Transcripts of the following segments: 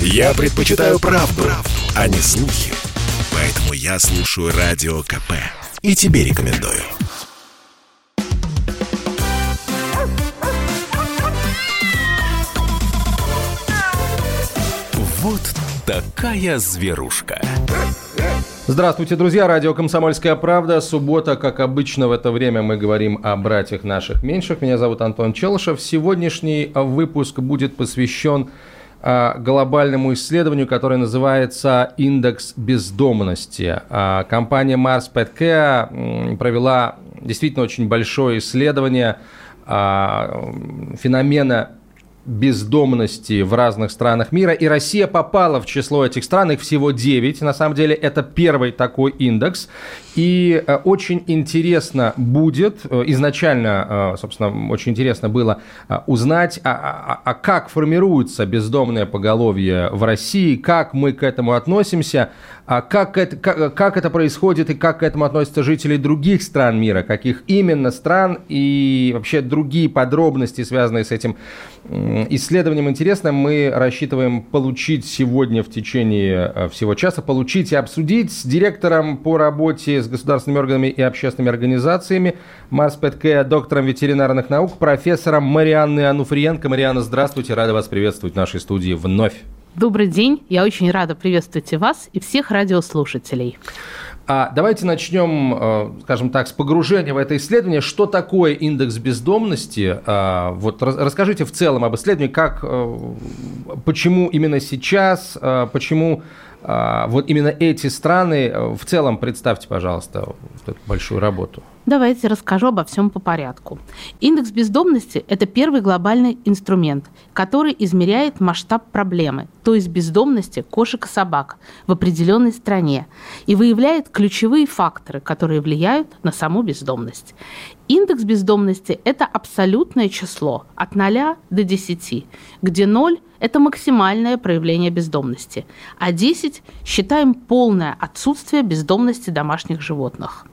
Я предпочитаю правду, правду, а не слухи. Поэтому я слушаю Радио КП. И тебе рекомендую. Вот такая зверушка. Здравствуйте, друзья. Радио «Комсомольская правда». Суббота, как обычно, в это время мы говорим о братьях наших меньших. Меня зовут Антон Челышев. Сегодняшний выпуск будет посвящен глобальному исследованию, которое называется «Индекс бездомности». А, компания Mars Petcare провела действительно очень большое исследование а, феномена бездомности в разных странах мира, и Россия попала в число этих стран, их всего 9, на самом деле это первый такой индекс, и э, очень интересно будет, э, изначально, э, собственно, очень интересно было узнать, а, а, а как формируется бездомное поголовье в России, как мы к этому относимся, а как это, как, как это происходит и как к этому относятся жители других стран мира, каких именно стран и вообще другие подробности, связанные с этим исследованием интересным, мы рассчитываем получить сегодня в течение э, всего часа, получить и обсудить с директором по работе с государственными органами и общественными организациями Марс Петке, доктором ветеринарных наук, профессором Марианной Ануфриенко. Марианна, здравствуйте, рада вас приветствовать в нашей студии вновь. Добрый день. Я очень рада приветствовать и вас, и всех радиослушателей. А давайте начнем, э, скажем так, с погружения в это исследование. Что такое индекс бездомности? А, вот расскажите в целом об исследовании, как, э, почему именно сейчас, э, почему вот именно эти страны. В целом представьте, пожалуйста, эту большую работу. Давайте расскажу обо всем по порядку. Индекс бездомности – это первый глобальный инструмент, который измеряет масштаб проблемы, то есть бездомности кошек и собак в определенной стране, и выявляет ключевые факторы, которые влияют на саму бездомность. Индекс бездомности – это абсолютное число от 0 до 10, где 0 – это максимальное проявление бездомности, а 10 считаем полное отсутствие бездомности домашних животных.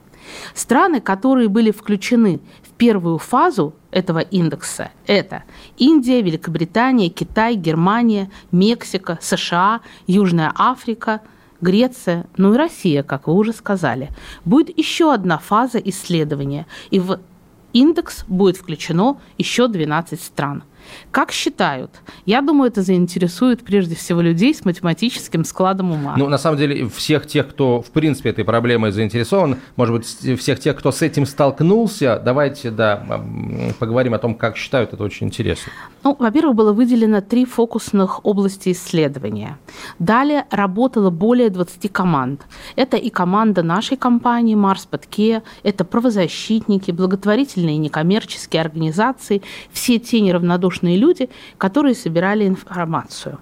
Страны, которые были включены в первую фазу этого индекса, это Индия, Великобритания, Китай, Германия, Мексика, США, Южная Африка, Греция, ну и Россия, как вы уже сказали. Будет еще одна фаза исследования, и в индекс будет включено еще 12 стран – как считают? Я думаю, это заинтересует прежде всего людей с математическим складом ума. Ну, на самом деле, всех тех, кто, в принципе, этой проблемой заинтересован, может быть, всех тех, кто с этим столкнулся, давайте, да, поговорим о том, как считают, это очень интересно. Ну, во-первых, было выделено три фокусных области исследования. Далее работало более 20 команд. Это и команда нашей компании Марс Патке, это правозащитники, благотворительные и некоммерческие организации, все те неравнодушные люди, которые собирали информацию.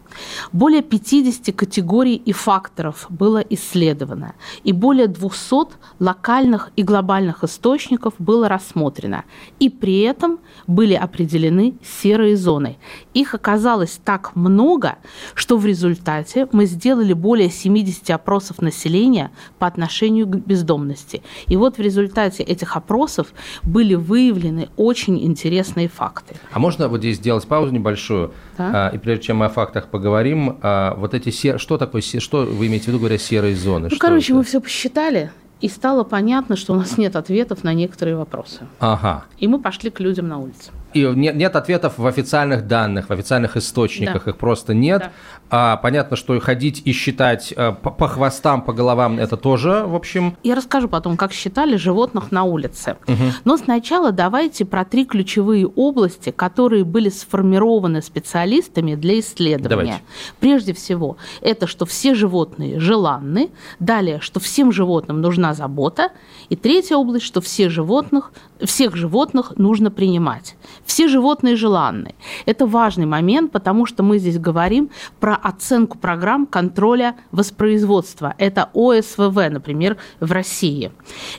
Более 50 категорий и факторов было исследовано, и более 200 локальных и глобальных источников было рассмотрено. И при этом были определены серые зоны. Их оказалось так много, что в результате мы сделали более 70 опросов населения по отношению к бездомности. И вот в результате этих опросов были выявлены очень интересные факты. А можно вот здесь сделать паузу небольшую? Да? А, и прежде чем мы о фактах поговорим, а, вот эти сер... что такое, что вы имеете в виду, говоря, серые зоны? Ну, что короче, это? мы все посчитали, и стало понятно, что у нас нет ответов на некоторые вопросы. Ага. И мы пошли к людям на улице. И нет, нет ответов в официальных данных, в официальных источниках, да. их просто нет. Да. А, понятно, что ходить и считать а, по, по хвостам, по головам, это тоже, в общем... Я расскажу потом, как считали животных на улице. Угу. Но сначала давайте про три ключевые области, которые были сформированы специалистами для исследования. Давайте. Прежде всего, это что все животные желанны, далее, что всем животным нужна забота, и третья область, что все животных, всех животных нужно принимать. Все животные желанны. Это важный момент, потому что мы здесь говорим про оценку программ контроля воспроизводства. Это ОСВВ, например, в России.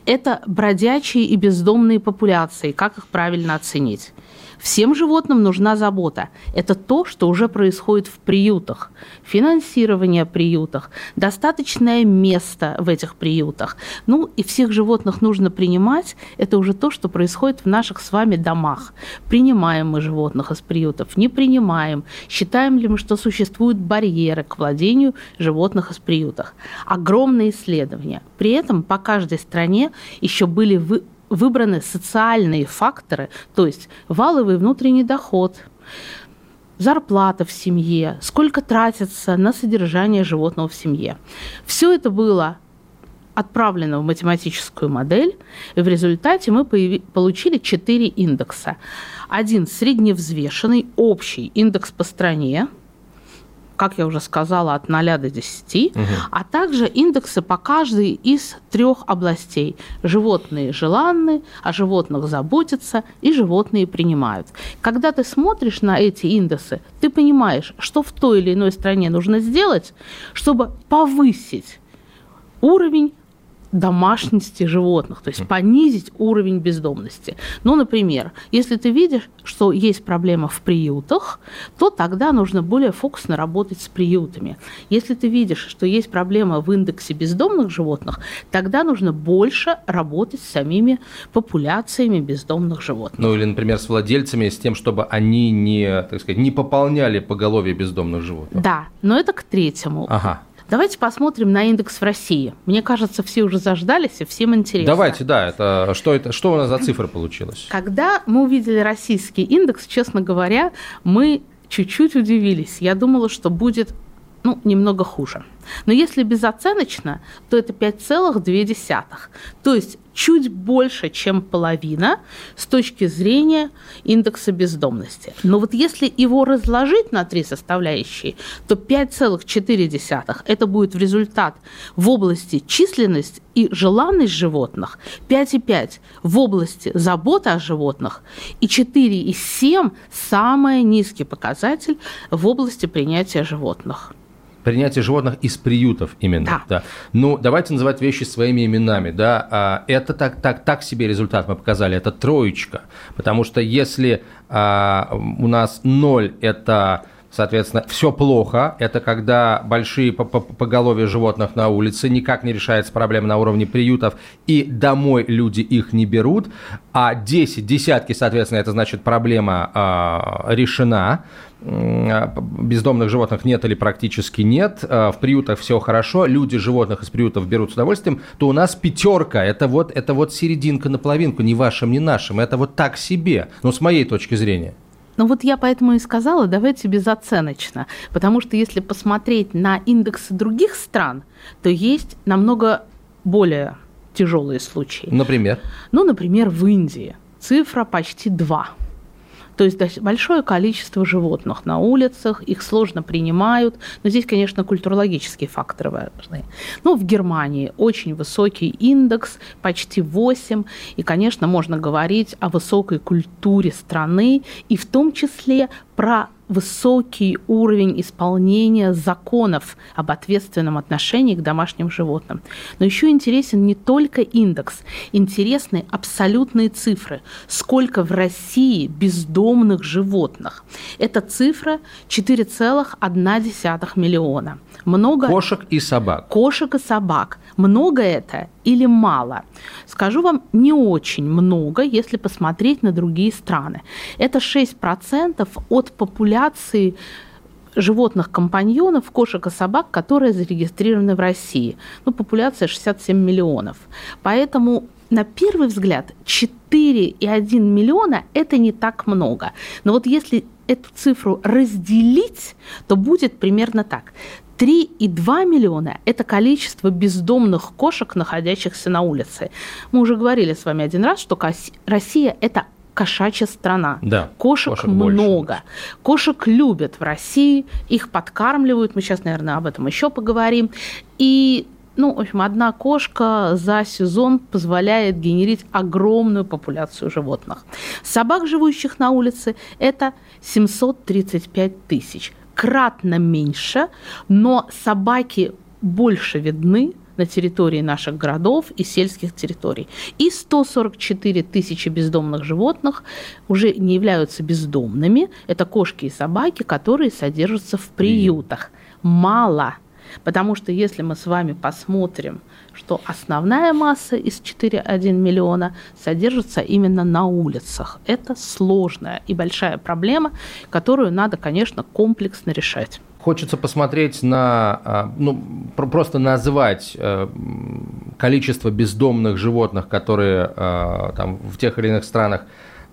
Это бродячие и бездомные популяции. Как их правильно оценить? Всем животным нужна забота. Это то, что уже происходит в приютах. Финансирование приютах, достаточное место в этих приютах. Ну и всех животных нужно принимать. Это уже то, что происходит в наших с вами домах. Принимаем мы животных из приютов, не принимаем. Считаем ли мы, что существуют барьеры к владению животных из приютах. Огромные исследования. При этом по каждой стране еще были вы, выбраны социальные факторы, то есть валовый внутренний доход, зарплата в семье, сколько тратится на содержание животного в семье. Все это было отправлено в математическую модель, и в результате мы получили четыре индекса. Один средневзвешенный, общий индекс по стране – как я уже сказала, от 0 до 10, угу. а также индексы по каждой из трех областей. Животные желанны, о животных заботятся и животные принимают. Когда ты смотришь на эти индексы, ты понимаешь, что в той или иной стране нужно сделать, чтобы повысить уровень домашности животных, то есть понизить уровень бездомности. Ну, например, если ты видишь, что есть проблема в приютах, то тогда нужно более фокусно работать с приютами. Если ты видишь, что есть проблема в индексе бездомных животных, тогда нужно больше работать с самими популяциями бездомных животных. Ну или, например, с владельцами, с тем, чтобы они не, так сказать, не пополняли поголовье бездомных животных. Да, но это к третьему. Ага. Давайте посмотрим на индекс в России. Мне кажется, все уже заждались, и всем интересно. Давайте, да. Это что, это, что у нас за цифра получилась? Когда мы увидели российский индекс, честно говоря, мы чуть-чуть удивились. Я думала, что будет ну, немного хуже. Но если безоценочно, то это 5,2. То есть чуть больше, чем половина с точки зрения индекса бездомности. Но вот если его разложить на три составляющие, то 5,4 это будет в результат в области численность и желанность животных, 5,5 в области заботы о животных и 4,7 самый низкий показатель в области принятия животных принятие животных из приютов именно. Да. да. Ну, давайте называть вещи своими именами. Да. А, это так, так, так себе результат мы показали, это троечка. Потому что если а, у нас ноль – это Соответственно, все плохо. Это когда большие поголовья животных на улице, никак не решается проблема на уровне приютов, и домой люди их не берут. А 10, десятки, соответственно, это значит проблема э, решена. А, бездомных животных нет или практически нет, а, в приютах все хорошо, люди животных из приютов берут с удовольствием, то у нас пятерка, это вот, это вот серединка на половинку, ни вашим, ни нашим, это вот так себе, ну, с моей точки зрения. Ну вот я поэтому и сказала, давайте безоценочно, потому что если посмотреть на индексы других стран, то есть намного более тяжелые случаи. Например? Ну, например, в Индии цифра почти 2. То есть большое количество животных на улицах, их сложно принимают. Но здесь, конечно, культурологические факторы важны. Ну, в Германии очень высокий индекс, почти 8. И, конечно, можно говорить о высокой культуре страны и в том числе про высокий уровень исполнения законов об ответственном отношении к домашним животным. Но еще интересен не только индекс, интересны абсолютные цифры. Сколько в России бездомных животных? Эта цифра 4,1 миллиона. Много... Кошек и собак. Кошек и собак. Много это или мало? Скажу вам, не очень много, если посмотреть на другие страны. Это 6% от популяции животных-компаньонов, кошек и собак, которые зарегистрированы в России. Ну, популяция 67 миллионов. Поэтому на первый взгляд 4,1 миллиона – это не так много. Но вот если эту цифру разделить, то будет примерно так. 3,2 миллиона – это количество бездомных кошек, находящихся на улице. Мы уже говорили с вами один раз, что Россия – это кошачья страна. Да, кошек, кошек много. Больше. Кошек любят в России, их подкармливают. Мы сейчас, наверное, об этом еще поговорим. И ну, в общем, одна кошка за сезон позволяет генерить огромную популяцию животных. Собак, живущих на улице, это 735 тысяч. Кратно меньше, но собаки больше видны, на территории наших городов и сельских территорий. И 144 тысячи бездомных животных уже не являются бездомными. Это кошки и собаки, которые содержатся в приютах. Мало. Потому что если мы с вами посмотрим, что основная масса из 4,1 миллиона содержится именно на улицах. Это сложная и большая проблема, которую надо, конечно, комплексно решать. Хочется посмотреть на, а, ну, просто назвать э, количество бездомных животных, которые а, там в тех или иных странах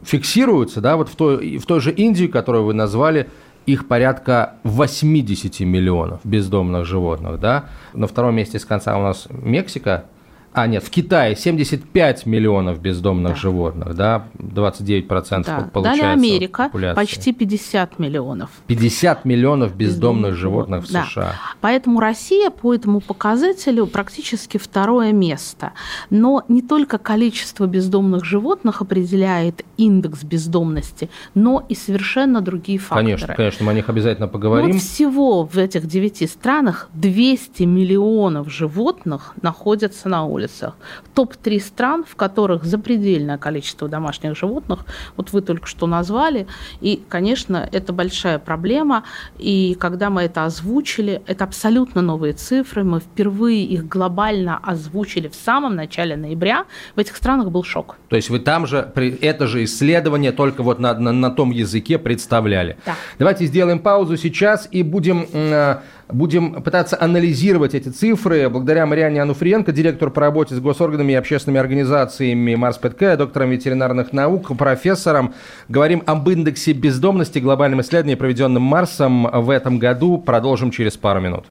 фиксируются, да, вот в той, в той же Индии, которую вы назвали, их порядка 80 миллионов бездомных животных, да. На втором месте с конца у нас Мексика – а, нет, в Китае 75 миллионов бездомных да. животных, да, 29% да. получается Далее Америка, популяции. почти 50 миллионов. 50 миллионов бездомных, бездомных животных в да. США. Поэтому Россия по этому показателю практически второе место. Но не только количество бездомных животных определяет индекс бездомности, но и совершенно другие факторы. Конечно, конечно, мы о них обязательно поговорим. Вот всего в этих девяти странах 200 миллионов животных находятся на улице улицах. Топ-3 стран, в которых запредельное количество домашних животных, вот вы только что назвали, и, конечно, это большая проблема, и когда мы это озвучили, это абсолютно новые цифры, мы впервые их глобально озвучили в самом начале ноября, в этих странах был шок. То есть вы там же, это же исследование только вот на, на, на том языке представляли. Да. Давайте сделаем паузу сейчас и будем э, Будем пытаться анализировать эти цифры. Благодаря Мариане Ануфриенко, директору по работе с госорганами и общественными организациями Марс ПТК, доктором ветеринарных наук, профессором. Говорим об индексе бездомности, глобальном исследовании, проведенном Марсом в этом году. Продолжим через пару минут.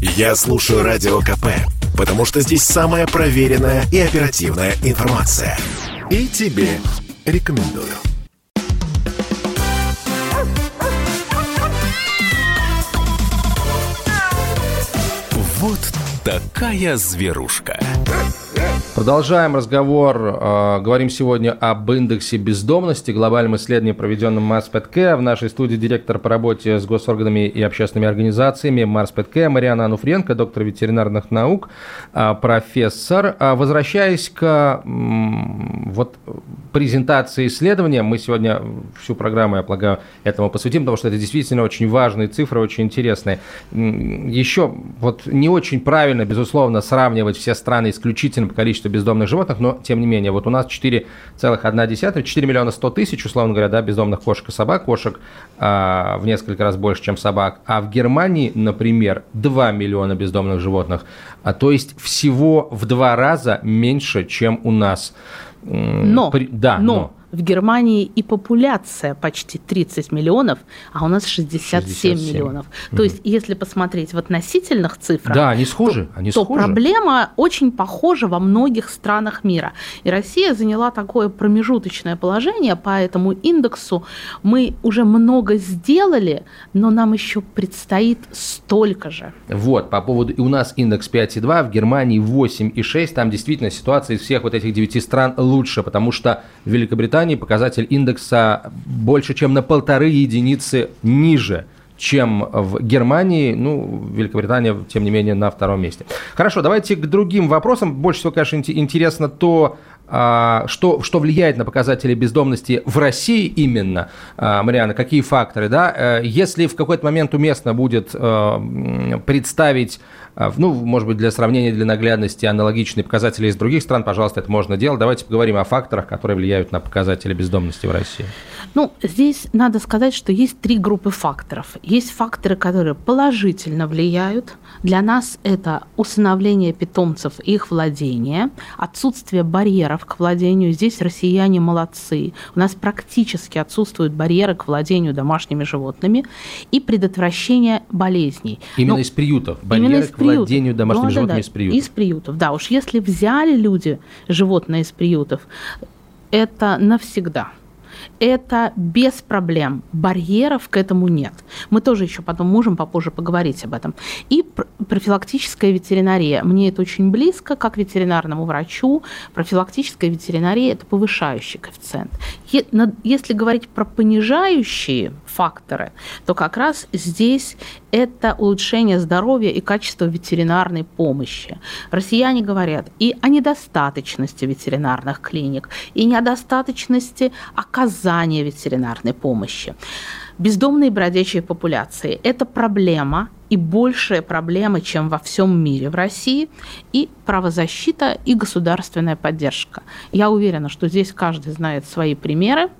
Я слушаю Радио КП, потому что здесь самая проверенная и оперативная информация. И тебе рекомендую. Вот такая зверушка. Продолжаем разговор. Э, говорим сегодня об индексе бездомности, глобальном исследовании, проведенном Марс ПТК. В нашей студии директор по работе с госорганами и общественными организациями Марс ПТК Мариана Ануфренко, доктор ветеринарных наук, э, профессор. А возвращаясь к вот, презентации исследования, мы сегодня всю программу, я полагаю, этому посвятим, потому что это действительно очень важные цифры, очень интересные. Еще вот не очень правильно, безусловно, сравнивать все страны исключительно по количеству бездомных животных, но тем не менее, вот у нас 4,1, 4 миллиона 100 тысяч, условно говоря, да, бездомных кошек и собак, кошек а, в несколько раз больше, чем собак, а в Германии, например, 2 миллиона бездомных животных, а, то есть всего в два раза меньше, чем у нас. Но, При, да, но, но в Германии и популяция почти 30 миллионов, а у нас 67, 67. миллионов. Угу. То есть, если посмотреть в относительных цифрах, да, они схожи, то, они то схожи. проблема очень похожа во многих странах мира. И Россия заняла такое промежуточное положение по этому индексу. Мы уже много сделали, но нам еще предстоит столько же. Вот, по поводу... И у нас индекс 5,2, в Германии 8,6. Там действительно ситуация из всех вот этих девяти стран лучше, потому что Великобритания Великобритании показатель индекса больше, чем на полторы единицы ниже чем в Германии. Ну, Великобритания, тем не менее, на втором месте. Хорошо, давайте к другим вопросам. Больше всего, конечно, интересно то, что, что влияет на показатели бездомности в России именно, а, Мариана, какие факторы, да? Э, если в какой-то момент уместно будет э, представить а, ну, может быть, для сравнения, для наглядности аналогичные показатели из других стран, пожалуйста, это можно делать. Давайте поговорим о факторах, которые влияют на показатели бездомности в России. Ну, здесь надо сказать, что есть три группы факторов. Есть факторы, которые положительно влияют. Для нас это усыновление питомцев их владение, отсутствие барьеров к владению. Здесь россияне молодцы. У нас практически отсутствуют барьеры к владению домашними животными и предотвращение болезней. Именно ну, из приютов. Барьеры именно из к приютов. владению домашними ну, животными да, да, из приютов. Из приютов, да. Уж если взяли люди животное из приютов, это навсегда. Это без проблем. Барьеров к этому нет. Мы тоже еще потом можем попозже поговорить об этом. И профилактическая ветеринария. Мне это очень близко, как ветеринарному врачу. Профилактическая ветеринария – это повышающий коэффициент. Если говорить про понижающие факторы, то как раз здесь это улучшение здоровья и качества ветеринарной помощи. Россияне говорят и о недостаточности ветеринарных клиник, и недостаточности оказания ветеринарной помощи. Бездомные бродячие популяции – это проблема, и большая проблема, чем во всем мире в России, и правозащита, и государственная поддержка. Я уверена, что здесь каждый знает свои примеры.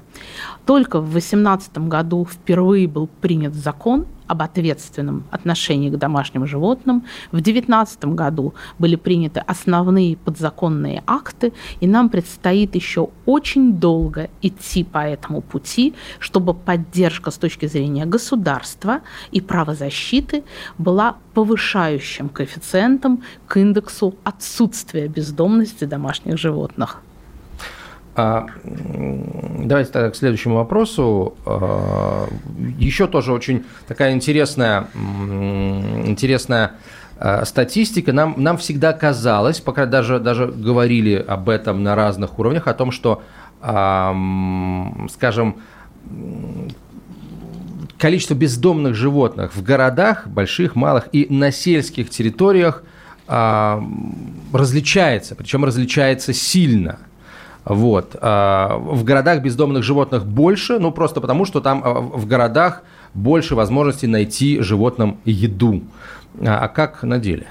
Только в 2018 году впервые был принят закон об ответственном отношении к домашним животным. В 2019 году были приняты основные подзаконные акты, и нам предстоит еще очень долго идти по этому пути, чтобы поддержка с точки зрения государства и правозащиты была повышающим коэффициентом к индексу отсутствия бездомности домашних животных. А, давайте тогда к следующему вопросу. А, еще тоже очень такая интересная, интересная а, статистика. Нам, нам всегда казалось, пока даже, даже говорили об этом на разных уровнях, о том, что, скажем, количество бездомных животных в городах, больших, малых и на сельских территориях различается, причем различается сильно – вот. А, в городах бездомных животных больше, ну просто потому, что там а, в городах больше возможностей найти животным еду. А, а как на деле?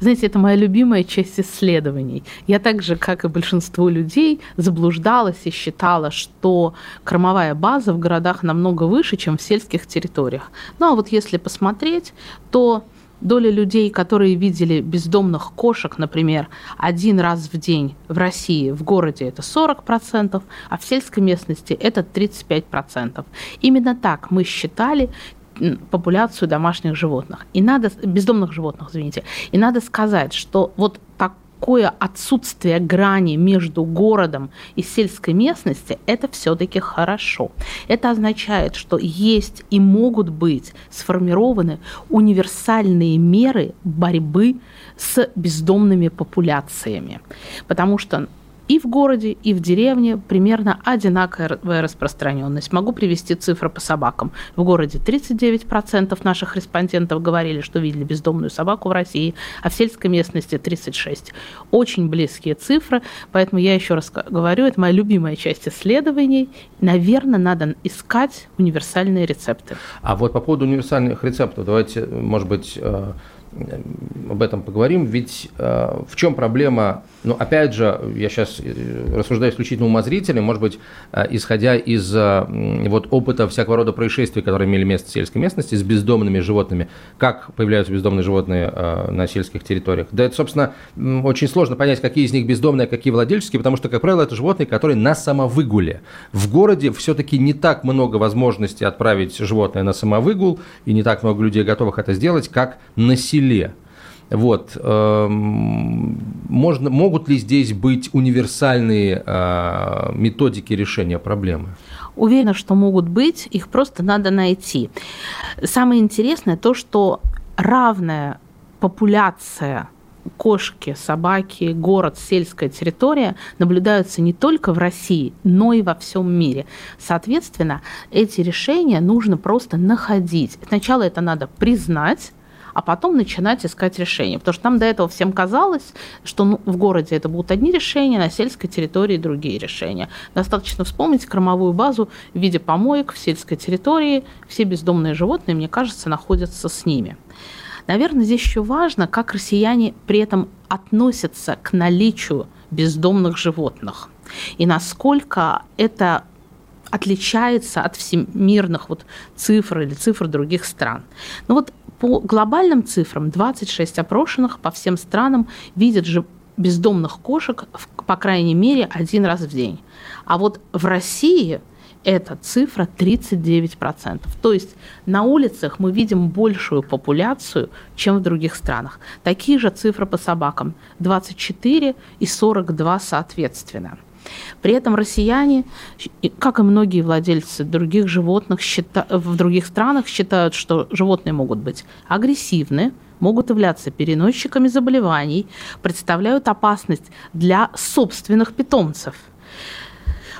Знаете, это моя любимая часть исследований. Я так же, как и большинство людей, заблуждалась и считала, что кормовая база в городах намного выше, чем в сельских территориях. Ну а вот если посмотреть, то доля людей, которые видели бездомных кошек, например, один раз в день в России, в городе это 40%, а в сельской местности это 35%. Именно так мы считали популяцию домашних животных. И надо, бездомных животных, извините. И надо сказать, что вот так такое отсутствие грани между городом и сельской местностью, это все-таки хорошо. Это означает, что есть и могут быть сформированы универсальные меры борьбы с бездомными популяциями. Потому что и в городе, и в деревне примерно одинаковая распространенность. Могу привести цифры по собакам. В городе 39% наших респондентов говорили, что видели бездомную собаку в России, а в сельской местности 36%. Очень близкие цифры, поэтому я еще раз говорю, это моя любимая часть исследований. Наверное, надо искать универсальные рецепты. А вот по поводу универсальных рецептов, давайте, может быть, э, об этом поговорим. Ведь э, в чем проблема? Ну, опять же, я сейчас э, рассуждаю исключительно умозрительно, может быть, э, исходя из э, вот опыта всякого рода происшествий, которые имели место в сельской местности с бездомными животными. Как появляются бездомные животные э, на сельских территориях? Да это, собственно, очень сложно понять, какие из них бездомные, а какие владельческие, потому что, как правило, это животные, которые на самовыгуле. В городе все-таки не так много возможностей отправить животное на самовыгул, и не так много людей готовых это сделать, как на селе селе. Вот. Эм, можно, могут ли здесь быть универсальные э, методики решения проблемы? Уверена, что могут быть, их просто надо найти. Самое интересное то, что равная популяция кошки, собаки, город, сельская территория наблюдаются не только в России, но и во всем мире. Соответственно, эти решения нужно просто находить. Сначала это надо признать, а потом начинать искать решения. Потому что нам до этого всем казалось, что ну, в городе это будут одни решения, на сельской территории другие решения. Достаточно вспомнить кормовую базу в виде помоек в сельской территории. Все бездомные животные, мне кажется, находятся с ними. Наверное, здесь еще важно, как россияне при этом относятся к наличию бездомных животных и насколько это отличается от всемирных вот цифр или цифр других стран. Ну вот по глобальным цифрам 26 опрошенных по всем странам видят же бездомных кошек, по крайней мере, один раз в день. А вот в России эта цифра 39%. То есть на улицах мы видим большую популяцию, чем в других странах. Такие же цифры по собакам 24 и 42 соответственно. При этом россияне, как и многие владельцы других животных в других странах, считают, что животные могут быть агрессивны, могут являться переносчиками заболеваний, представляют опасность для собственных питомцев –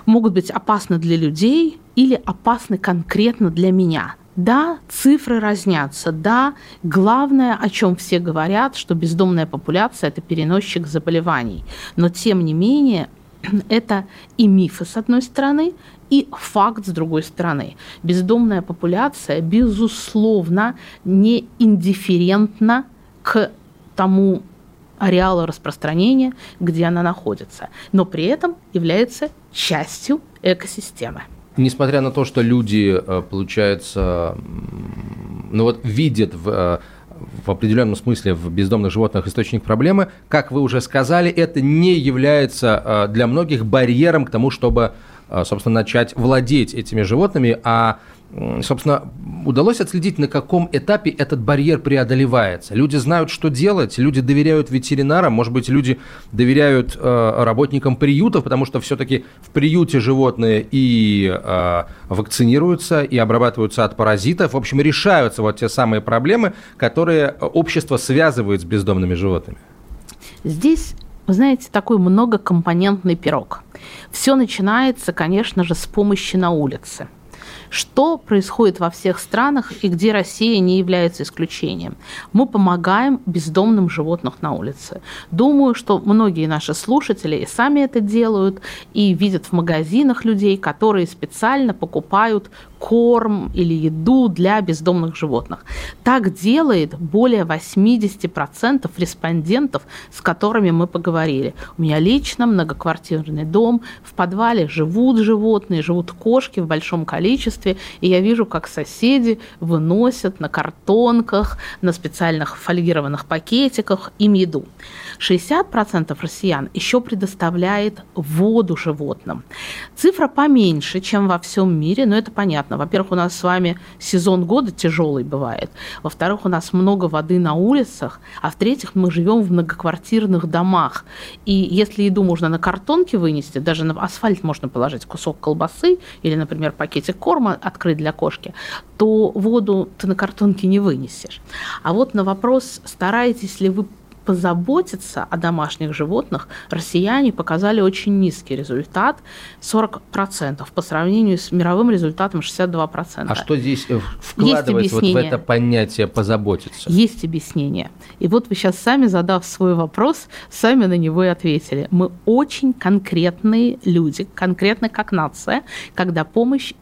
могут быть опасны для людей или опасны конкретно для меня. Да, цифры разнятся. Да, главное, о чем все говорят, что бездомная популяция – это переносчик заболеваний. Но, тем не менее, это и мифы, с одной стороны, и факт, с другой стороны. Бездомная популяция, безусловно, не индифферентна к тому ареала распространения, где она находится, но при этом является частью экосистемы. Несмотря на то, что люди, э, получается, ну вот видят в, э, в определенном смысле в бездомных животных источник проблемы, как вы уже сказали, это не является э, для многих барьером к тому, чтобы, собственно, начать владеть этими животными, а собственно, удалось отследить, на каком этапе этот барьер преодолевается. Люди знают, что делать, люди доверяют ветеринарам, может быть, люди доверяют э, работникам приютов, потому что все-таки в приюте животные и э, вакцинируются, и обрабатываются от паразитов. В общем, решаются вот те самые проблемы, которые общество связывает с бездомными животными. Здесь вы знаете, такой многокомпонентный пирог. Все начинается, конечно же, с помощи на улице – что происходит во всех странах и где Россия не является исключением? Мы помогаем бездомным животным на улице. Думаю, что многие наши слушатели и сами это делают, и видят в магазинах людей, которые специально покупают корм или еду для бездомных животных. Так делает более 80% респондентов, с которыми мы поговорили. У меня лично многоквартирный дом, в подвале живут животные, живут кошки в большом количестве, и я вижу, как соседи выносят на картонках, на специальных фольгированных пакетиках им еду. 60% россиян еще предоставляет воду животным. Цифра поменьше, чем во всем мире, но это понятно. Во-первых, у нас с вами сезон года тяжелый бывает. Во-вторых, у нас много воды на улицах. А в-третьих, мы живем в многоквартирных домах. И если еду можно на картонке вынести, даже на асфальт можно положить кусок колбасы или, например, пакетик корма открыть для кошки, то воду ты на картонке не вынесешь. А вот на вопрос, стараетесь ли вы позаботиться о домашних животных, россияне показали очень низкий результат, 40% по сравнению с мировым результатом 62%. А что здесь э, вкладывается вот в это понятие «позаботиться»? Есть объяснение. И вот вы сейчас сами, задав свой вопрос, сами на него и ответили. Мы очень конкретные люди, конкретно как нация, когда помощь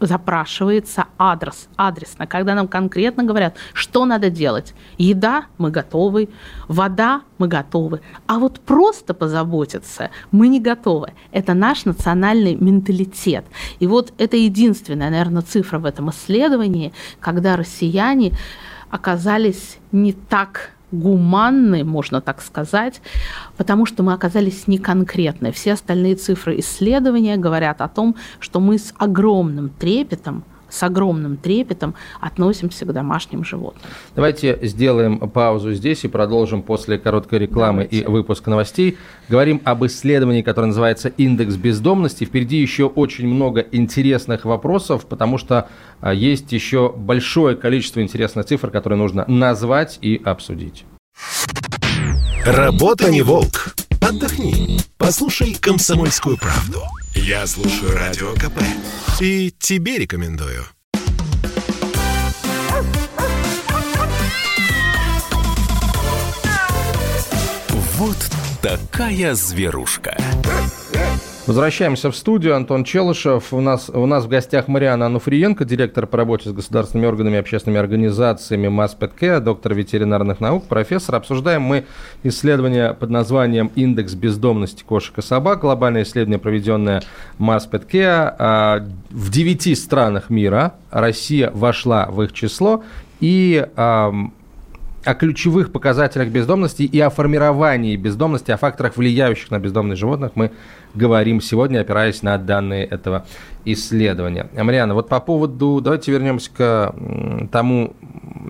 запрашивается адрес, адресно, когда нам конкретно говорят, что надо делать. Еда мы готовы, вода мы готовы, а вот просто позаботиться мы не готовы. Это наш национальный менталитет. И вот это единственная, наверное, цифра в этом исследовании, когда россияне оказались не так гуманны, можно так сказать, потому что мы оказались неконкретны. Все остальные цифры исследования говорят о том, что мы с огромным трепетом с огромным трепетом относимся к домашним животным. Давайте сделаем паузу здесь и продолжим после короткой рекламы Давайте. и выпуска новостей. Говорим об исследовании, которое называется «Индекс бездомности». Впереди еще очень много интересных вопросов, потому что а, есть еще большое количество интересных цифр, которые нужно назвать и обсудить. Работа не волк. Отдохни. Послушай «Комсомольскую правду». Я слушаю Радио КП. И тебе рекомендую. Вот такая зверушка. Возвращаемся в студию. Антон Челышев. У нас, у нас в гостях Мариана Ануфриенко, директор по работе с государственными органами и общественными организациями МАСПЭТК, доктор ветеринарных наук, профессор. Обсуждаем мы исследование под названием «Индекс бездомности кошек и собак». Глобальное исследование, проведенное МАСПЭТК. А, в девяти странах мира Россия вошла в их число. И о ключевых показателях бездомности и о формировании бездомности, о факторах, влияющих на бездомных животных, мы говорим сегодня, опираясь на данные этого исследования. Мариана, вот по поводу, давайте вернемся к тому,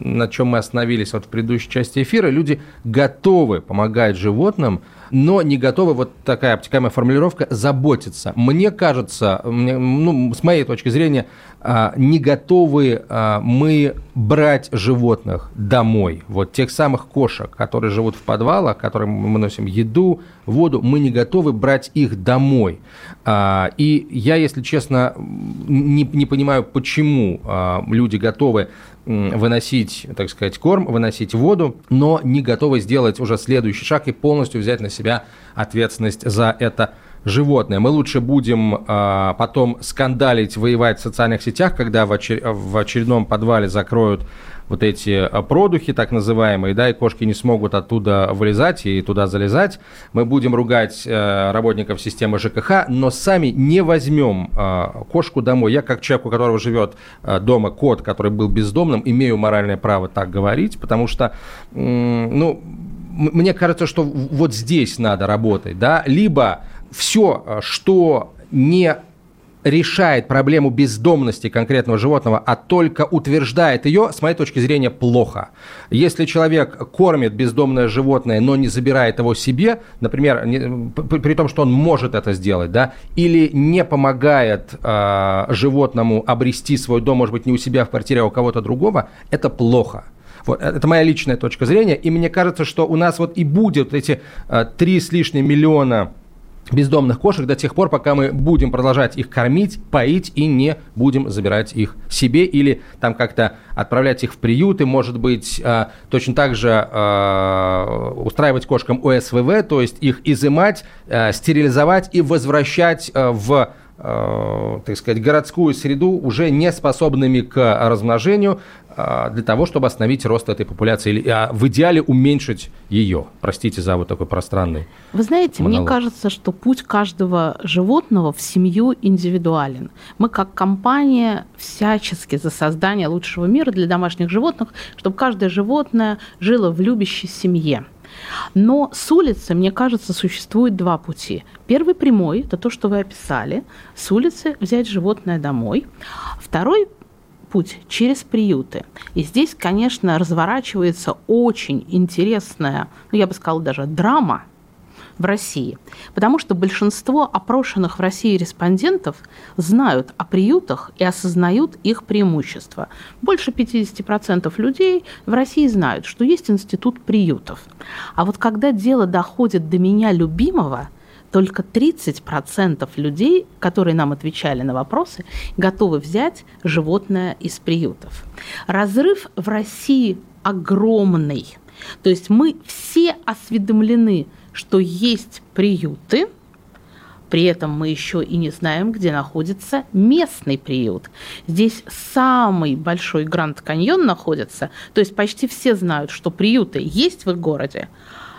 на чем мы остановились вот в предыдущей части эфира. Люди готовы помогать животным но не готовы, вот такая обтекаемая формулировка, заботиться. Мне кажется, мне, ну, с моей точки зрения, а, не готовы а, мы брать животных домой. Вот тех самых кошек, которые живут в подвалах, которым мы носим еду, воду, мы не готовы брать их домой. А, и я, если честно, не, не понимаю, почему люди готовы выносить, так сказать, корм, выносить воду, но не готовы сделать уже следующий шаг и полностью взять на себя ответственность за это животное. Мы лучше будем а, потом скандалить, воевать в социальных сетях, когда в, очер... в очередном подвале закроют вот эти а, продухи, так называемые, да, и кошки не смогут оттуда вылезать и туда залезать. Мы будем ругать э, работников системы ЖКХ, но сами не возьмем э, кошку домой. Я, как человек, у которого живет э, дома кот, который был бездомным, имею моральное право так говорить, потому что, э, ну, мне кажется, что вот здесь надо работать, да, либо все, э, что не решает проблему бездомности конкретного животного, а только утверждает ее, с моей точки зрения, плохо. Если человек кормит бездомное животное, но не забирает его себе, например, не, при том, что он может это сделать, да, или не помогает э, животному обрести свой дом, может быть, не у себя в квартире, а у кого-то другого, это плохо. Вот, э, это моя личная точка зрения, и мне кажется, что у нас вот и будет эти э, три с лишним миллиона бездомных кошек до тех пор, пока мы будем продолжать их кормить, поить и не будем забирать их себе или там как-то отправлять их в приюты, может быть, э, точно так же э, устраивать кошкам ОСВВ, то есть их изымать, э, стерилизовать и возвращать в так сказать, городскую среду уже не способными к размножению, а, для того, чтобы остановить рост этой популяции, или а в идеале уменьшить ее. Простите за вот такой пространный. Вы знаете, монолог. мне кажется, что путь каждого животного в семью индивидуален. Мы как компания всячески за создание лучшего мира для домашних животных, чтобы каждое животное жило в любящей семье. Но с улицы, мне кажется, существует два пути. Первый прямой – это то, что вы описали. С улицы взять животное домой. Второй путь через приюты. И здесь, конечно, разворачивается очень интересная, ну, я бы сказала, даже драма в России. Потому что большинство опрошенных в России респондентов знают о приютах и осознают их преимущества. Больше 50% людей в России знают, что есть институт приютов. А вот когда дело доходит до меня любимого – только 30% людей, которые нам отвечали на вопросы, готовы взять животное из приютов. Разрыв в России огромный. То есть мы все осведомлены, что есть приюты, при этом мы еще и не знаем, где находится местный приют. Здесь самый большой Гранд Каньон находится, то есть почти все знают, что приюты есть в их городе,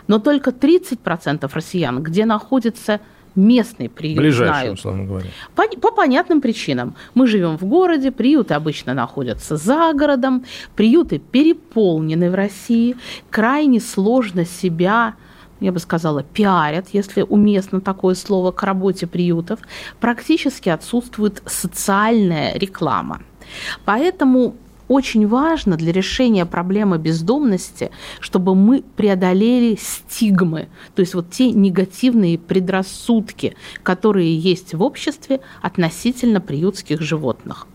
но только 30% россиян, где находится местный приют Ближайший, знают. условно говоря. По, по понятным причинам. Мы живем в городе, приюты обычно находятся за городом, приюты переполнены в России, крайне сложно себя я бы сказала, пиарят, если уместно такое слово, к работе приютов, практически отсутствует социальная реклама. Поэтому очень важно для решения проблемы бездомности, чтобы мы преодолели стигмы, то есть вот те негативные предрассудки, которые есть в обществе относительно приютских животных.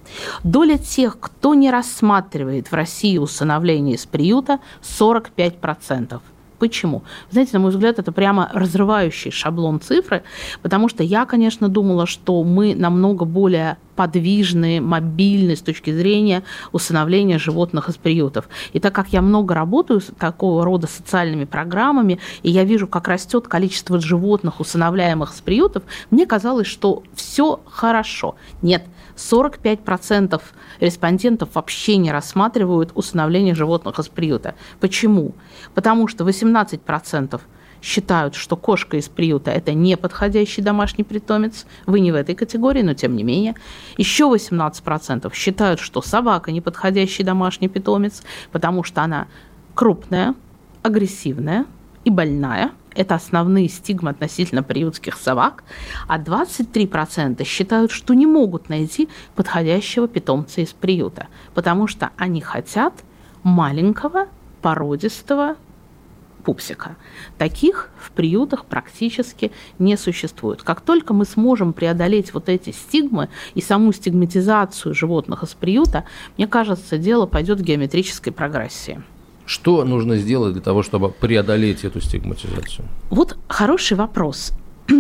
Доля тех, кто не рассматривает в России усыновление из приюта, 45%. Почему? Знаете, на мой взгляд, это прямо разрывающий шаблон цифры, потому что я, конечно, думала, что мы намного более подвижные, мобильные с точки зрения усыновления животных из приютов. И так как я много работаю с такого рода социальными программами, и я вижу, как растет количество животных, усыновляемых с приютов, мне казалось, что все хорошо. Нет, 45% респондентов вообще не рассматривают усыновление животных из приюта. Почему? Потому что 18% считают, что кошка из приюта – это неподходящий домашний питомец. Вы не в этой категории, но тем не менее. Еще 18% считают, что собака – неподходящий домашний питомец, потому что она крупная, агрессивная и больная – это основные стигмы относительно приютских собак, а 23% считают, что не могут найти подходящего питомца из приюта, потому что они хотят маленького, породистого пупсика. Таких в приютах практически не существует. Как только мы сможем преодолеть вот эти стигмы и саму стигматизацию животных из приюта, мне кажется, дело пойдет в геометрической прогрессии. Что нужно сделать для того, чтобы преодолеть эту стигматизацию? Вот хороший вопрос.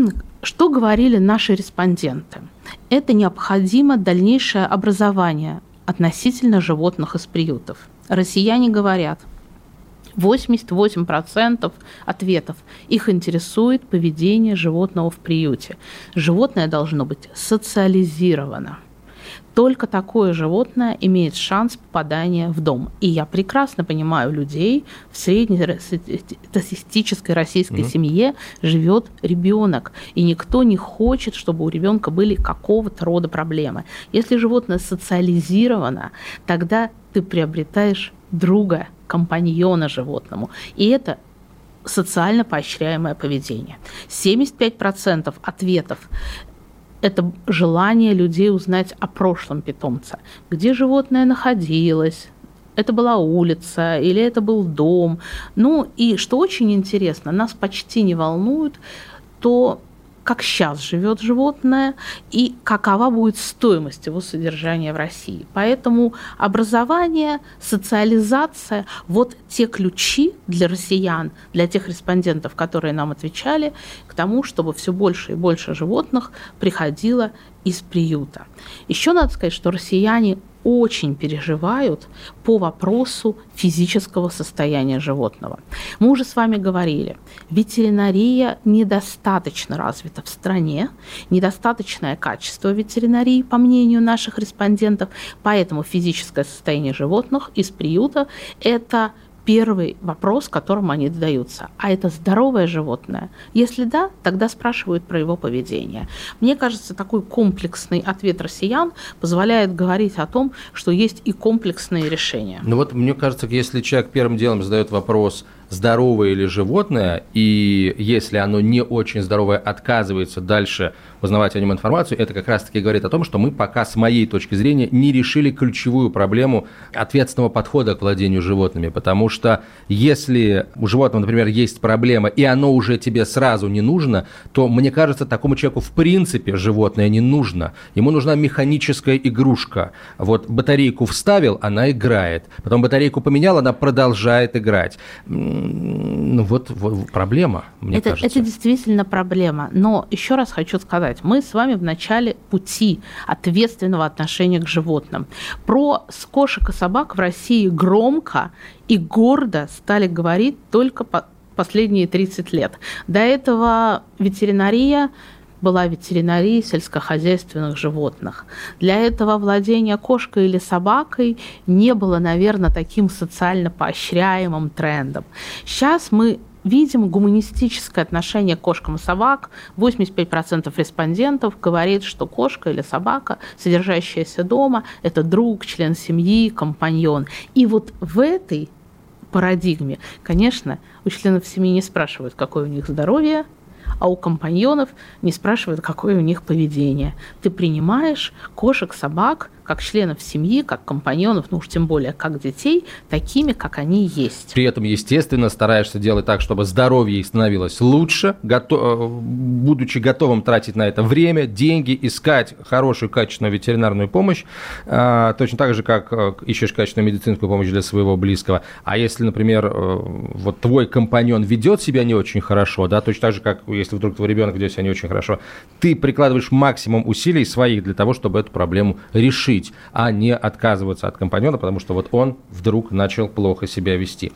Что говорили наши респонденты? Это необходимо дальнейшее образование относительно животных из приютов. Россияне говорят – 88% ответов их интересует поведение животного в приюте. Животное должно быть социализировано. Только такое животное имеет шанс попадания в дом. И я прекрасно понимаю людей, в среднестатистической российской угу. семье живет ребенок, и никто не хочет, чтобы у ребенка были какого-то рода проблемы. Если животное социализировано, тогда ты приобретаешь друга, компаньона животному. И это социально поощряемое поведение. 75% ответов это желание людей узнать о прошлом питомца, где животное находилось, это была улица или это был дом. Ну и что очень интересно, нас почти не волнует то, как сейчас живет животное и какова будет стоимость его содержания в России. Поэтому образование, социализация – вот те ключи для россиян, для тех респондентов, которые нам отвечали, к тому, чтобы все больше и больше животных приходило из приюта. Еще надо сказать, что россияне очень переживают по вопросу физического состояния животного. Мы уже с вами говорили, ветеринария недостаточно развита в стране, недостаточное качество ветеринарии, по мнению наших респондентов, поэтому физическое состояние животных из приюта – это первый вопрос, которому они задаются. А это здоровое животное? Если да, тогда спрашивают про его поведение. Мне кажется, такой комплексный ответ россиян позволяет говорить о том, что есть и комплексные решения. Ну вот мне кажется, если человек первым делом задает вопрос, здоровое или животное, и если оно не очень здоровое, отказывается дальше узнавать о нем информацию, это как раз-таки говорит о том, что мы пока, с моей точки зрения, не решили ключевую проблему ответственного подхода к владению животными, потому что если у животного, например, есть проблема, и оно уже тебе сразу не нужно, то, мне кажется, такому человеку в принципе животное не нужно. Ему нужна механическая игрушка. Вот батарейку вставил, она играет. Потом батарейку поменял, она продолжает играть ну вот, вот проблема, мне это, кажется. Это действительно проблема. Но еще раз хочу сказать, мы с вами в начале пути ответственного отношения к животным. Про кошек и собак в России громко и гордо стали говорить только по последние 30 лет. До этого ветеринария была ветеринария сельскохозяйственных животных. Для этого владение кошкой или собакой не было, наверное, таким социально поощряемым трендом. Сейчас мы видим гуманистическое отношение к кошкам и собак. 85% респондентов говорит, что кошка или собака, содержащаяся дома, это друг, член семьи, компаньон. И вот в этой парадигме, конечно, у членов семьи не спрашивают, какое у них здоровье, а у компаньонов не спрашивают, какое у них поведение. Ты принимаешь кошек, собак как членов семьи, как компаньонов, ну уж тем более как детей, такими, как они есть. При этом, естественно, стараешься делать так, чтобы здоровье становилось лучше, готов, будучи готовым тратить на это время, деньги, искать хорошую, качественную ветеринарную помощь, а, точно так же, как э, ищешь качественную медицинскую помощь для своего близкого. А если, например, э, вот твой компаньон ведет себя не очень хорошо, да, точно так же, как если вдруг твой ребенок ведет себя не очень хорошо, ты прикладываешь максимум усилий своих для того, чтобы эту проблему решить решить, а не отказываться от компаньона, потому что вот он вдруг начал плохо себя вести.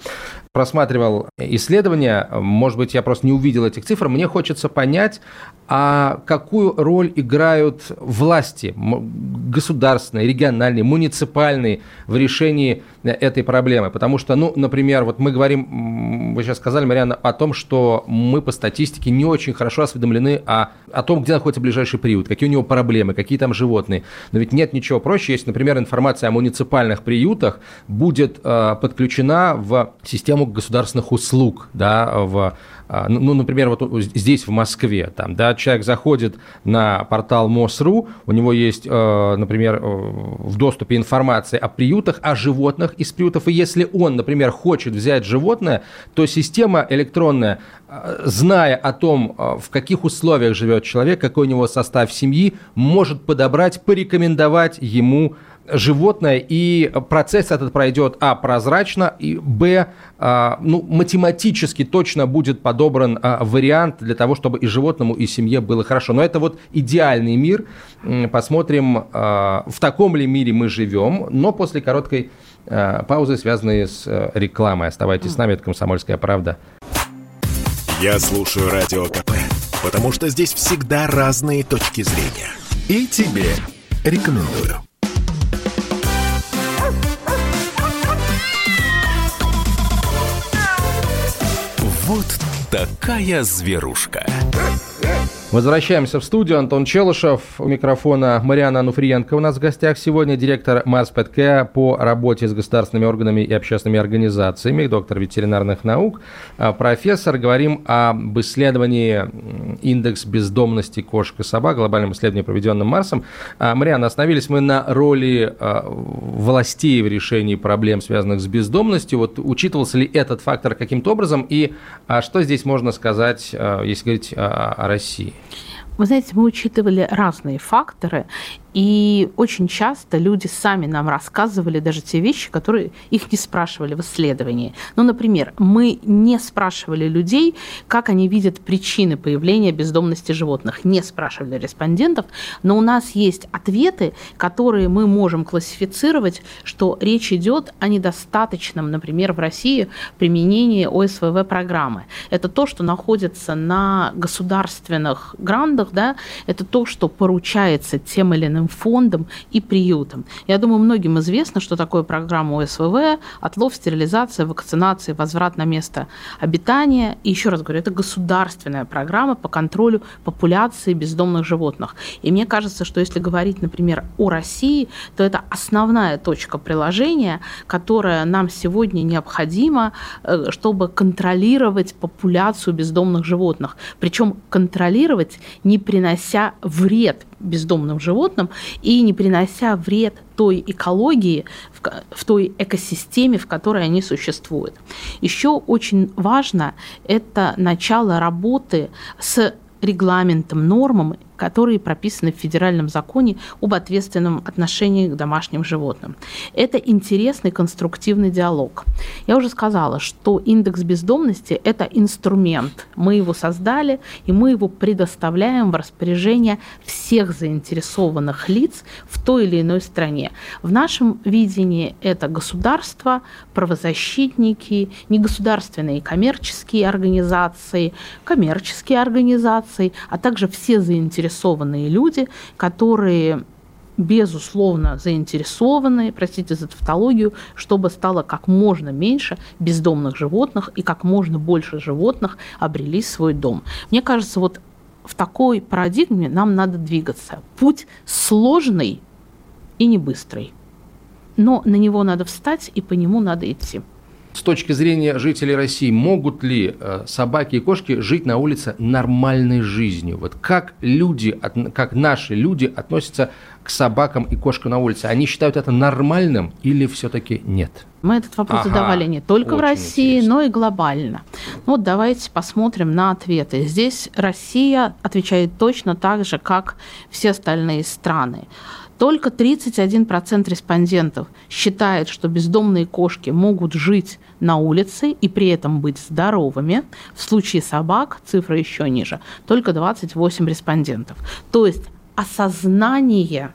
Просматривал исследования, может быть, я просто не увидел этих цифр, мне хочется понять, а какую роль играют власти, государственные, региональные, муниципальные в решении этой проблемы? Потому что, ну, например, вот мы говорим, вы сейчас сказали, Марьяна, о том, что мы по статистике не очень хорошо осведомлены о, о том, где находится ближайший приют, какие у него проблемы, какие там животные. Но ведь нет ничего проще, если, например, информация о муниципальных приютах будет э, подключена в систему много государственных услуг, да, в а, ну, ну, например, вот здесь, в Москве, там, да, человек заходит на портал МОСРУ, у него есть, э, например, э, в доступе информация о приютах, о животных из приютов, и если он, например, хочет взять животное, то система электронная, э, зная о том, в каких условиях живет человек, какой у него состав семьи, может подобрать, порекомендовать ему животное, и процесс этот пройдет, а, прозрачно, и, б, а, ну, математически точно будет подобран а, вариант для того, чтобы и животному, и семье было хорошо. Но это вот идеальный мир. Посмотрим, а, в таком ли мире мы живем, но после короткой паузы, связанной с э, рекламой. Оставайтесь с нами, это «Комсомольская правда». Я слушаю Радио КП, потому что здесь всегда разные точки зрения. И тебе рекомендую. Вот такая зверушка. Возвращаемся в студию. Антон Челышев у микрофона. Мариана Ануфриенко у нас в гостях сегодня. Директор МАСПТК по работе с государственными органами и общественными организациями, доктор ветеринарных наук, а, профессор. Говорим об исследовании индекс бездомности кошек и собак, глобальном исследовании, проведенном Марсом. А, Мариана, остановились мы на роли а, властей в решении проблем, связанных с бездомностью. Вот учитывался ли этот фактор каким-то образом? И что здесь можно сказать, если говорить о России? Вы знаете, мы учитывали разные факторы, и очень часто люди сами нам рассказывали даже те вещи, которые их не спрашивали в исследовании. Ну, например, мы не спрашивали людей, как они видят причины появления бездомности животных. Не спрашивали респондентов, но у нас есть ответы, которые мы можем классифицировать, что речь идет о недостаточном, например, в России применении ОСВВ программы. Это то, что находится на государственных грантах, да, это то, что поручается тем или иным фондом и приютом. Я думаю, многим известно, что такое программа ОСВВ, отлов, стерилизация, вакцинация, возврат на место обитания. И еще раз говорю, это государственная программа по контролю популяции бездомных животных. И мне кажется, что если говорить, например, о России, то это основная точка приложения, которая нам сегодня необходима, э, чтобы контролировать популяцию бездомных животных. Причем контролировать, не принося вред бездомным животным и не принося вред той экологии, в той экосистеме, в которой они существуют. Еще очень важно это начало работы с регламентом, нормам которые прописаны в федеральном законе об ответственном отношении к домашним животным. Это интересный конструктивный диалог. Я уже сказала, что индекс бездомности – это инструмент. Мы его создали, и мы его предоставляем в распоряжение всех заинтересованных лиц в той или иной стране. В нашем видении это государство, правозащитники, негосударственные коммерческие организации, коммерческие организации, а также все заинтересованные заинтересованные люди, которые безусловно заинтересованы, простите за тавтологию, чтобы стало как можно меньше бездомных животных и как можно больше животных обрели свой дом. Мне кажется, вот в такой парадигме нам надо двигаться. Путь сложный и не быстрый, но на него надо встать и по нему надо идти с точки зрения жителей России, могут ли э, собаки и кошки жить на улице нормальной жизнью? Вот как люди, как наши люди относятся к собакам и кошкам на улице? Они считают это нормальным или все-таки нет? Мы этот вопрос ага, задавали не только в России, интересно. но и глобально. Ну вот давайте посмотрим на ответы. Здесь Россия отвечает точно так же, как все остальные страны. Только 31% респондентов считает, что бездомные кошки могут жить на улице и при этом быть здоровыми. В случае собак цифра еще ниже. Только 28 респондентов. То есть осознание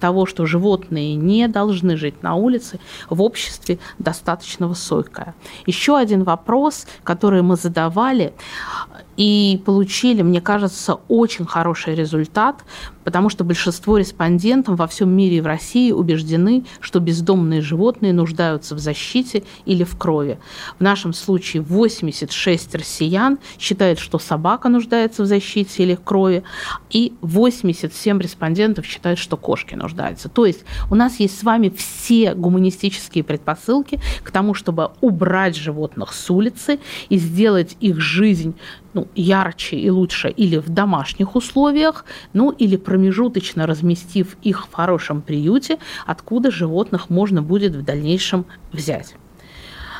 того, что животные не должны жить на улице, в обществе достаточно высокое. Еще один вопрос, который мы задавали и получили, мне кажется, очень хороший результат потому что большинство респондентов во всем мире и в России убеждены, что бездомные животные нуждаются в защите или в крови. В нашем случае 86 россиян считают, что собака нуждается в защите или в крови, и 87 респондентов считают, что кошки нуждаются. То есть у нас есть с вами все гуманистические предпосылки к тому, чтобы убрать животных с улицы и сделать их жизнь ну, ярче и лучше или в домашних условиях, ну или промежуточно разместив их в хорошем приюте, откуда животных можно будет в дальнейшем взять.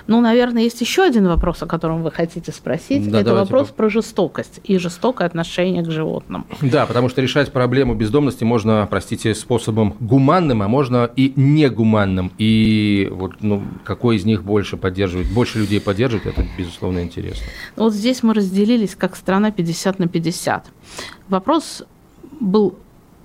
Ну, наверное, есть еще один вопрос, о котором вы хотите спросить. Да, Это вопрос по... про жестокость и жестокое отношение к животным. Да, потому что решать проблему бездомности можно, простите, способом гуманным, а можно и негуманным. И вот ну, какой из них больше поддерживает, больше людей поддерживает, это, безусловно, интересно. Вот здесь мы разделились как страна 50 на 50. Вопрос был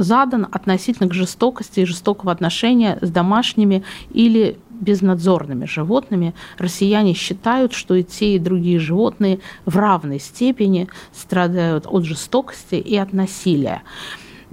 задан относительно к жестокости и жестокого отношения с домашними или безнадзорными животными, россияне считают, что и те, и другие животные в равной степени страдают от жестокости и от насилия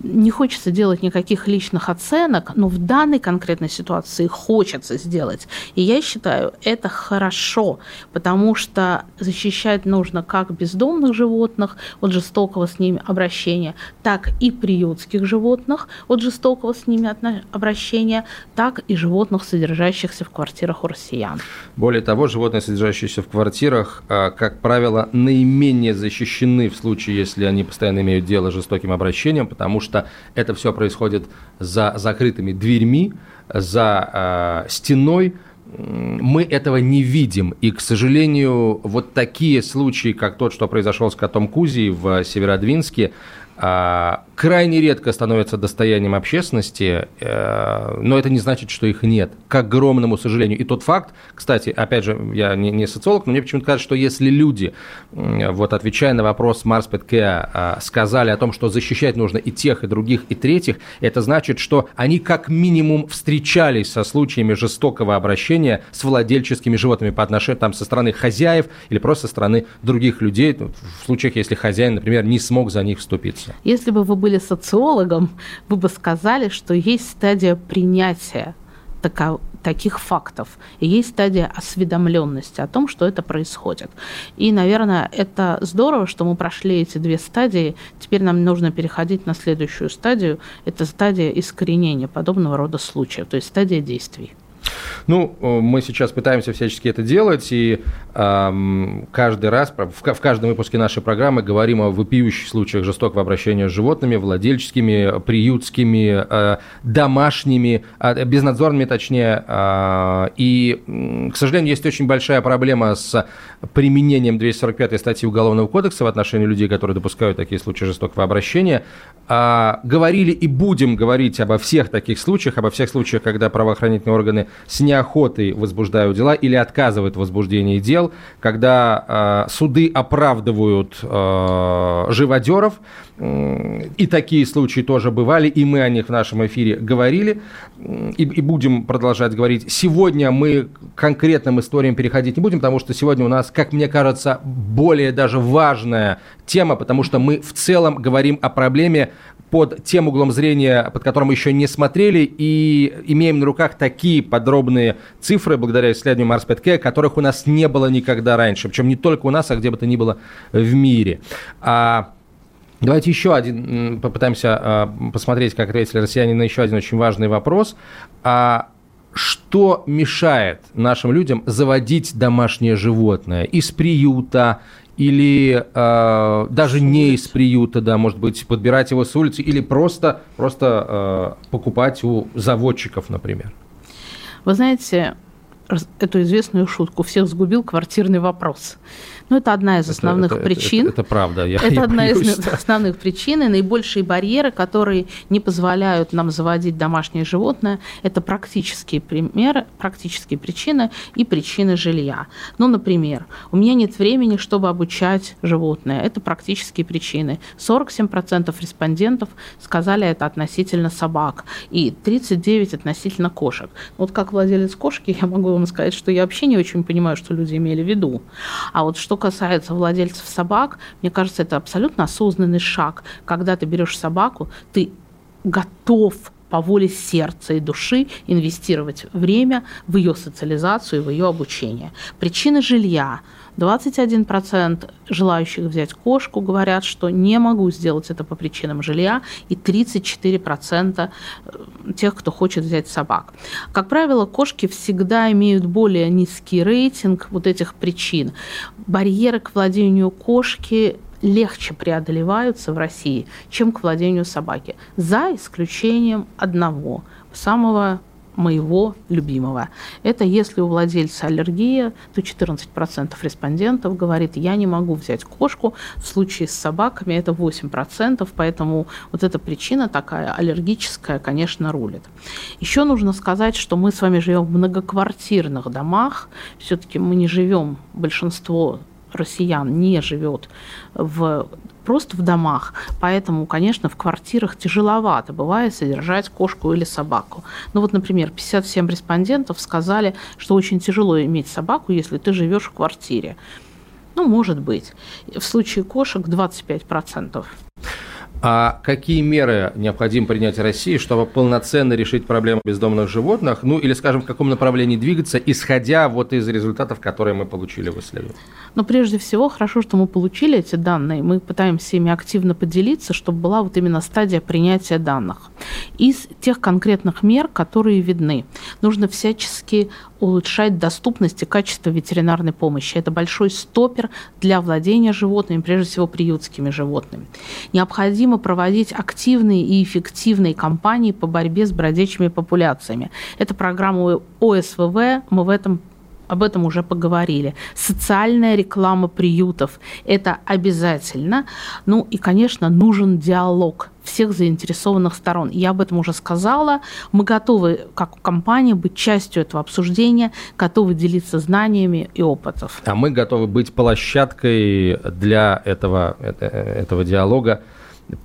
не хочется делать никаких личных оценок, но в данной конкретной ситуации хочется сделать. И я считаю, это хорошо, потому что защищать нужно как бездомных животных от жестокого с ними обращения, так и приютских животных от жестокого с ними обращения, так и животных, содержащихся в квартирах у россиян. Более того, животные, содержащиеся в квартирах, а, как правило, наименее защищены в случае, если они постоянно имеют дело с жестоким обращением, потому что что это все происходит за закрытыми дверьми, за э, стеной, мы этого не видим. И, к сожалению, вот такие случаи, как тот, что произошел с котом Кузи в Северодвинске, а, крайне редко становятся достоянием общественности, э, но это не значит, что их нет, к огромному сожалению. И тот факт, кстати, опять же, я не, не социолог, но мне почему-то кажется, что если люди, вот отвечая на вопрос Марс Петке, а, сказали о том, что защищать нужно и тех, и других, и третьих, это значит, что они как минимум встречались со случаями жестокого обращения с владельческими животными по отношению там, со стороны хозяев или просто со стороны других людей, в случаях, если хозяин, например, не смог за них вступиться. Если бы вы были социологом, вы бы сказали, что есть стадия принятия таков, таких фактов. И есть стадия осведомленности о том, что это происходит. И, наверное, это здорово, что мы прошли эти две стадии. Теперь нам нужно переходить на следующую стадию. Это стадия искоренения подобного рода случаев, то есть стадия действий. Ну, э, мы сейчас пытаемся всячески это делать, и э, каждый раз, в, в каждом выпуске нашей программы говорим о вопиющих случаях жестокого обращения с животными, владельческими, приютскими, э, домашними, э, безнадзорными точнее. Э, и, к сожалению, есть очень большая проблема с применением 245 статьи Уголовного кодекса в отношении людей, которые допускают такие случаи жестокого обращения. Э, говорили и будем говорить обо всех таких случаях, обо всех случаях, когда правоохранительные органы с неохотой возбуждают дела или отказывают в возбуждении дел, когда э, суды оправдывают э, живодеров, и такие случаи тоже бывали, и мы о них в нашем эфире говорили, и, и будем продолжать говорить. Сегодня мы к конкретным историям переходить не будем, потому что сегодня у нас, как мне кажется, более даже важная тема, потому что мы в целом говорим о проблеме, под тем углом зрения, под которым еще не смотрели, и имеем на руках такие подробные цифры, благодаря исследованию Марс Петке, которых у нас не было никогда раньше, причем не только у нас, а где бы то ни было в мире. А, Давайте еще один попытаемся а, посмотреть, как ответили россияне на еще один очень важный вопрос. А что мешает нашим людям заводить домашнее животное из приюта, или э, даже не из приюта, да, может быть, подбирать его с улицы, или просто, просто э, покупать у заводчиков, например? Вы знаете, эту известную шутку «всех сгубил квартирный вопрос». Ну, это одна из основных это, причин. Это, это, это правда. Я, это я одна боюсь, из да. основных причин. И наибольшие барьеры, которые не позволяют нам заводить домашнее животное, это практические примеры, практические причины и причины жилья. Ну, например, у меня нет времени, чтобы обучать животное. Это практические причины. 47% респондентов сказали это относительно собак и 39% относительно кошек. Вот как владелец кошки я могу вам сказать, что я вообще не очень понимаю, что люди имели в виду. А вот что касается владельцев собак, мне кажется, это абсолютно осознанный шаг. Когда ты берешь собаку, ты готов по воле сердца и души инвестировать время в ее социализацию в ее обучение. Причины жилья. 21% желающих взять кошку говорят, что не могу сделать это по причинам жилья, и 34% э, тех, кто хочет взять собак. Как правило, кошки всегда имеют более низкий рейтинг вот этих причин. Барьеры к владению кошки легче преодолеваются в России, чем к владению собаки, за исключением одного, самого моего любимого. Это если у владельца аллергия, то 14% респондентов говорит, я не могу взять кошку. В случае с собаками это 8%, поэтому вот эта причина такая аллергическая, конечно, рулит. Еще нужно сказать, что мы с вами живем в многоквартирных домах. Все-таки мы не живем, большинство россиян не живет в просто в домах, поэтому, конечно, в квартирах тяжеловато бывает содержать кошку или собаку. Ну вот, например, 57 респондентов сказали, что очень тяжело иметь собаку, если ты живешь в квартире. Ну, может быть. В случае кошек 25%. А какие меры необходимо принять России, чтобы полноценно решить проблему бездомных животных? Ну, или, скажем, в каком направлении двигаться, исходя вот из результатов, которые мы получили в исследовании? Но прежде всего, хорошо, что мы получили эти данные. Мы пытаемся ими активно поделиться, чтобы была вот именно стадия принятия данных. Из тех конкретных мер, которые видны, нужно всячески улучшать доступность и качество ветеринарной помощи. Это большой стопер для владения животными, прежде всего приютскими животными. Необходимо проводить активные и эффективные кампании по борьбе с бродячими популяциями. Это программа ОСВВ, мы в этом об этом уже поговорили. Социальная реклама приютов – это обязательно. Ну и, конечно, нужен диалог всех заинтересованных сторон. Я об этом уже сказала. Мы готовы, как компания, быть частью этого обсуждения, готовы делиться знаниями и опытом. А мы готовы быть площадкой для этого, э, э, этого диалога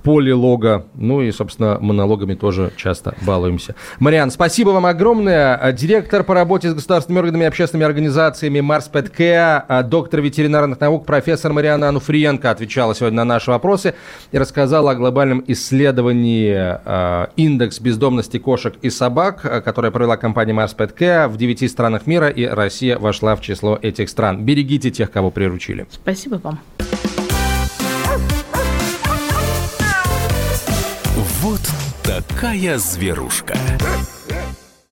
полилога, ну и, собственно, монологами тоже часто балуемся. Мариан, спасибо вам огромное. Директор по работе с государственными органами и общественными организациями Марс Петкеа, доктор ветеринарных наук, профессор Мариана Ануфриенко отвечала сегодня на наши вопросы и рассказала о глобальном исследовании а, индекс бездомности кошек и собак, которое провела компания Марс Петкеа в девяти странах мира, и Россия вошла в число этих стран. Берегите тех, кого приручили. Спасибо вам. Такая зверушка.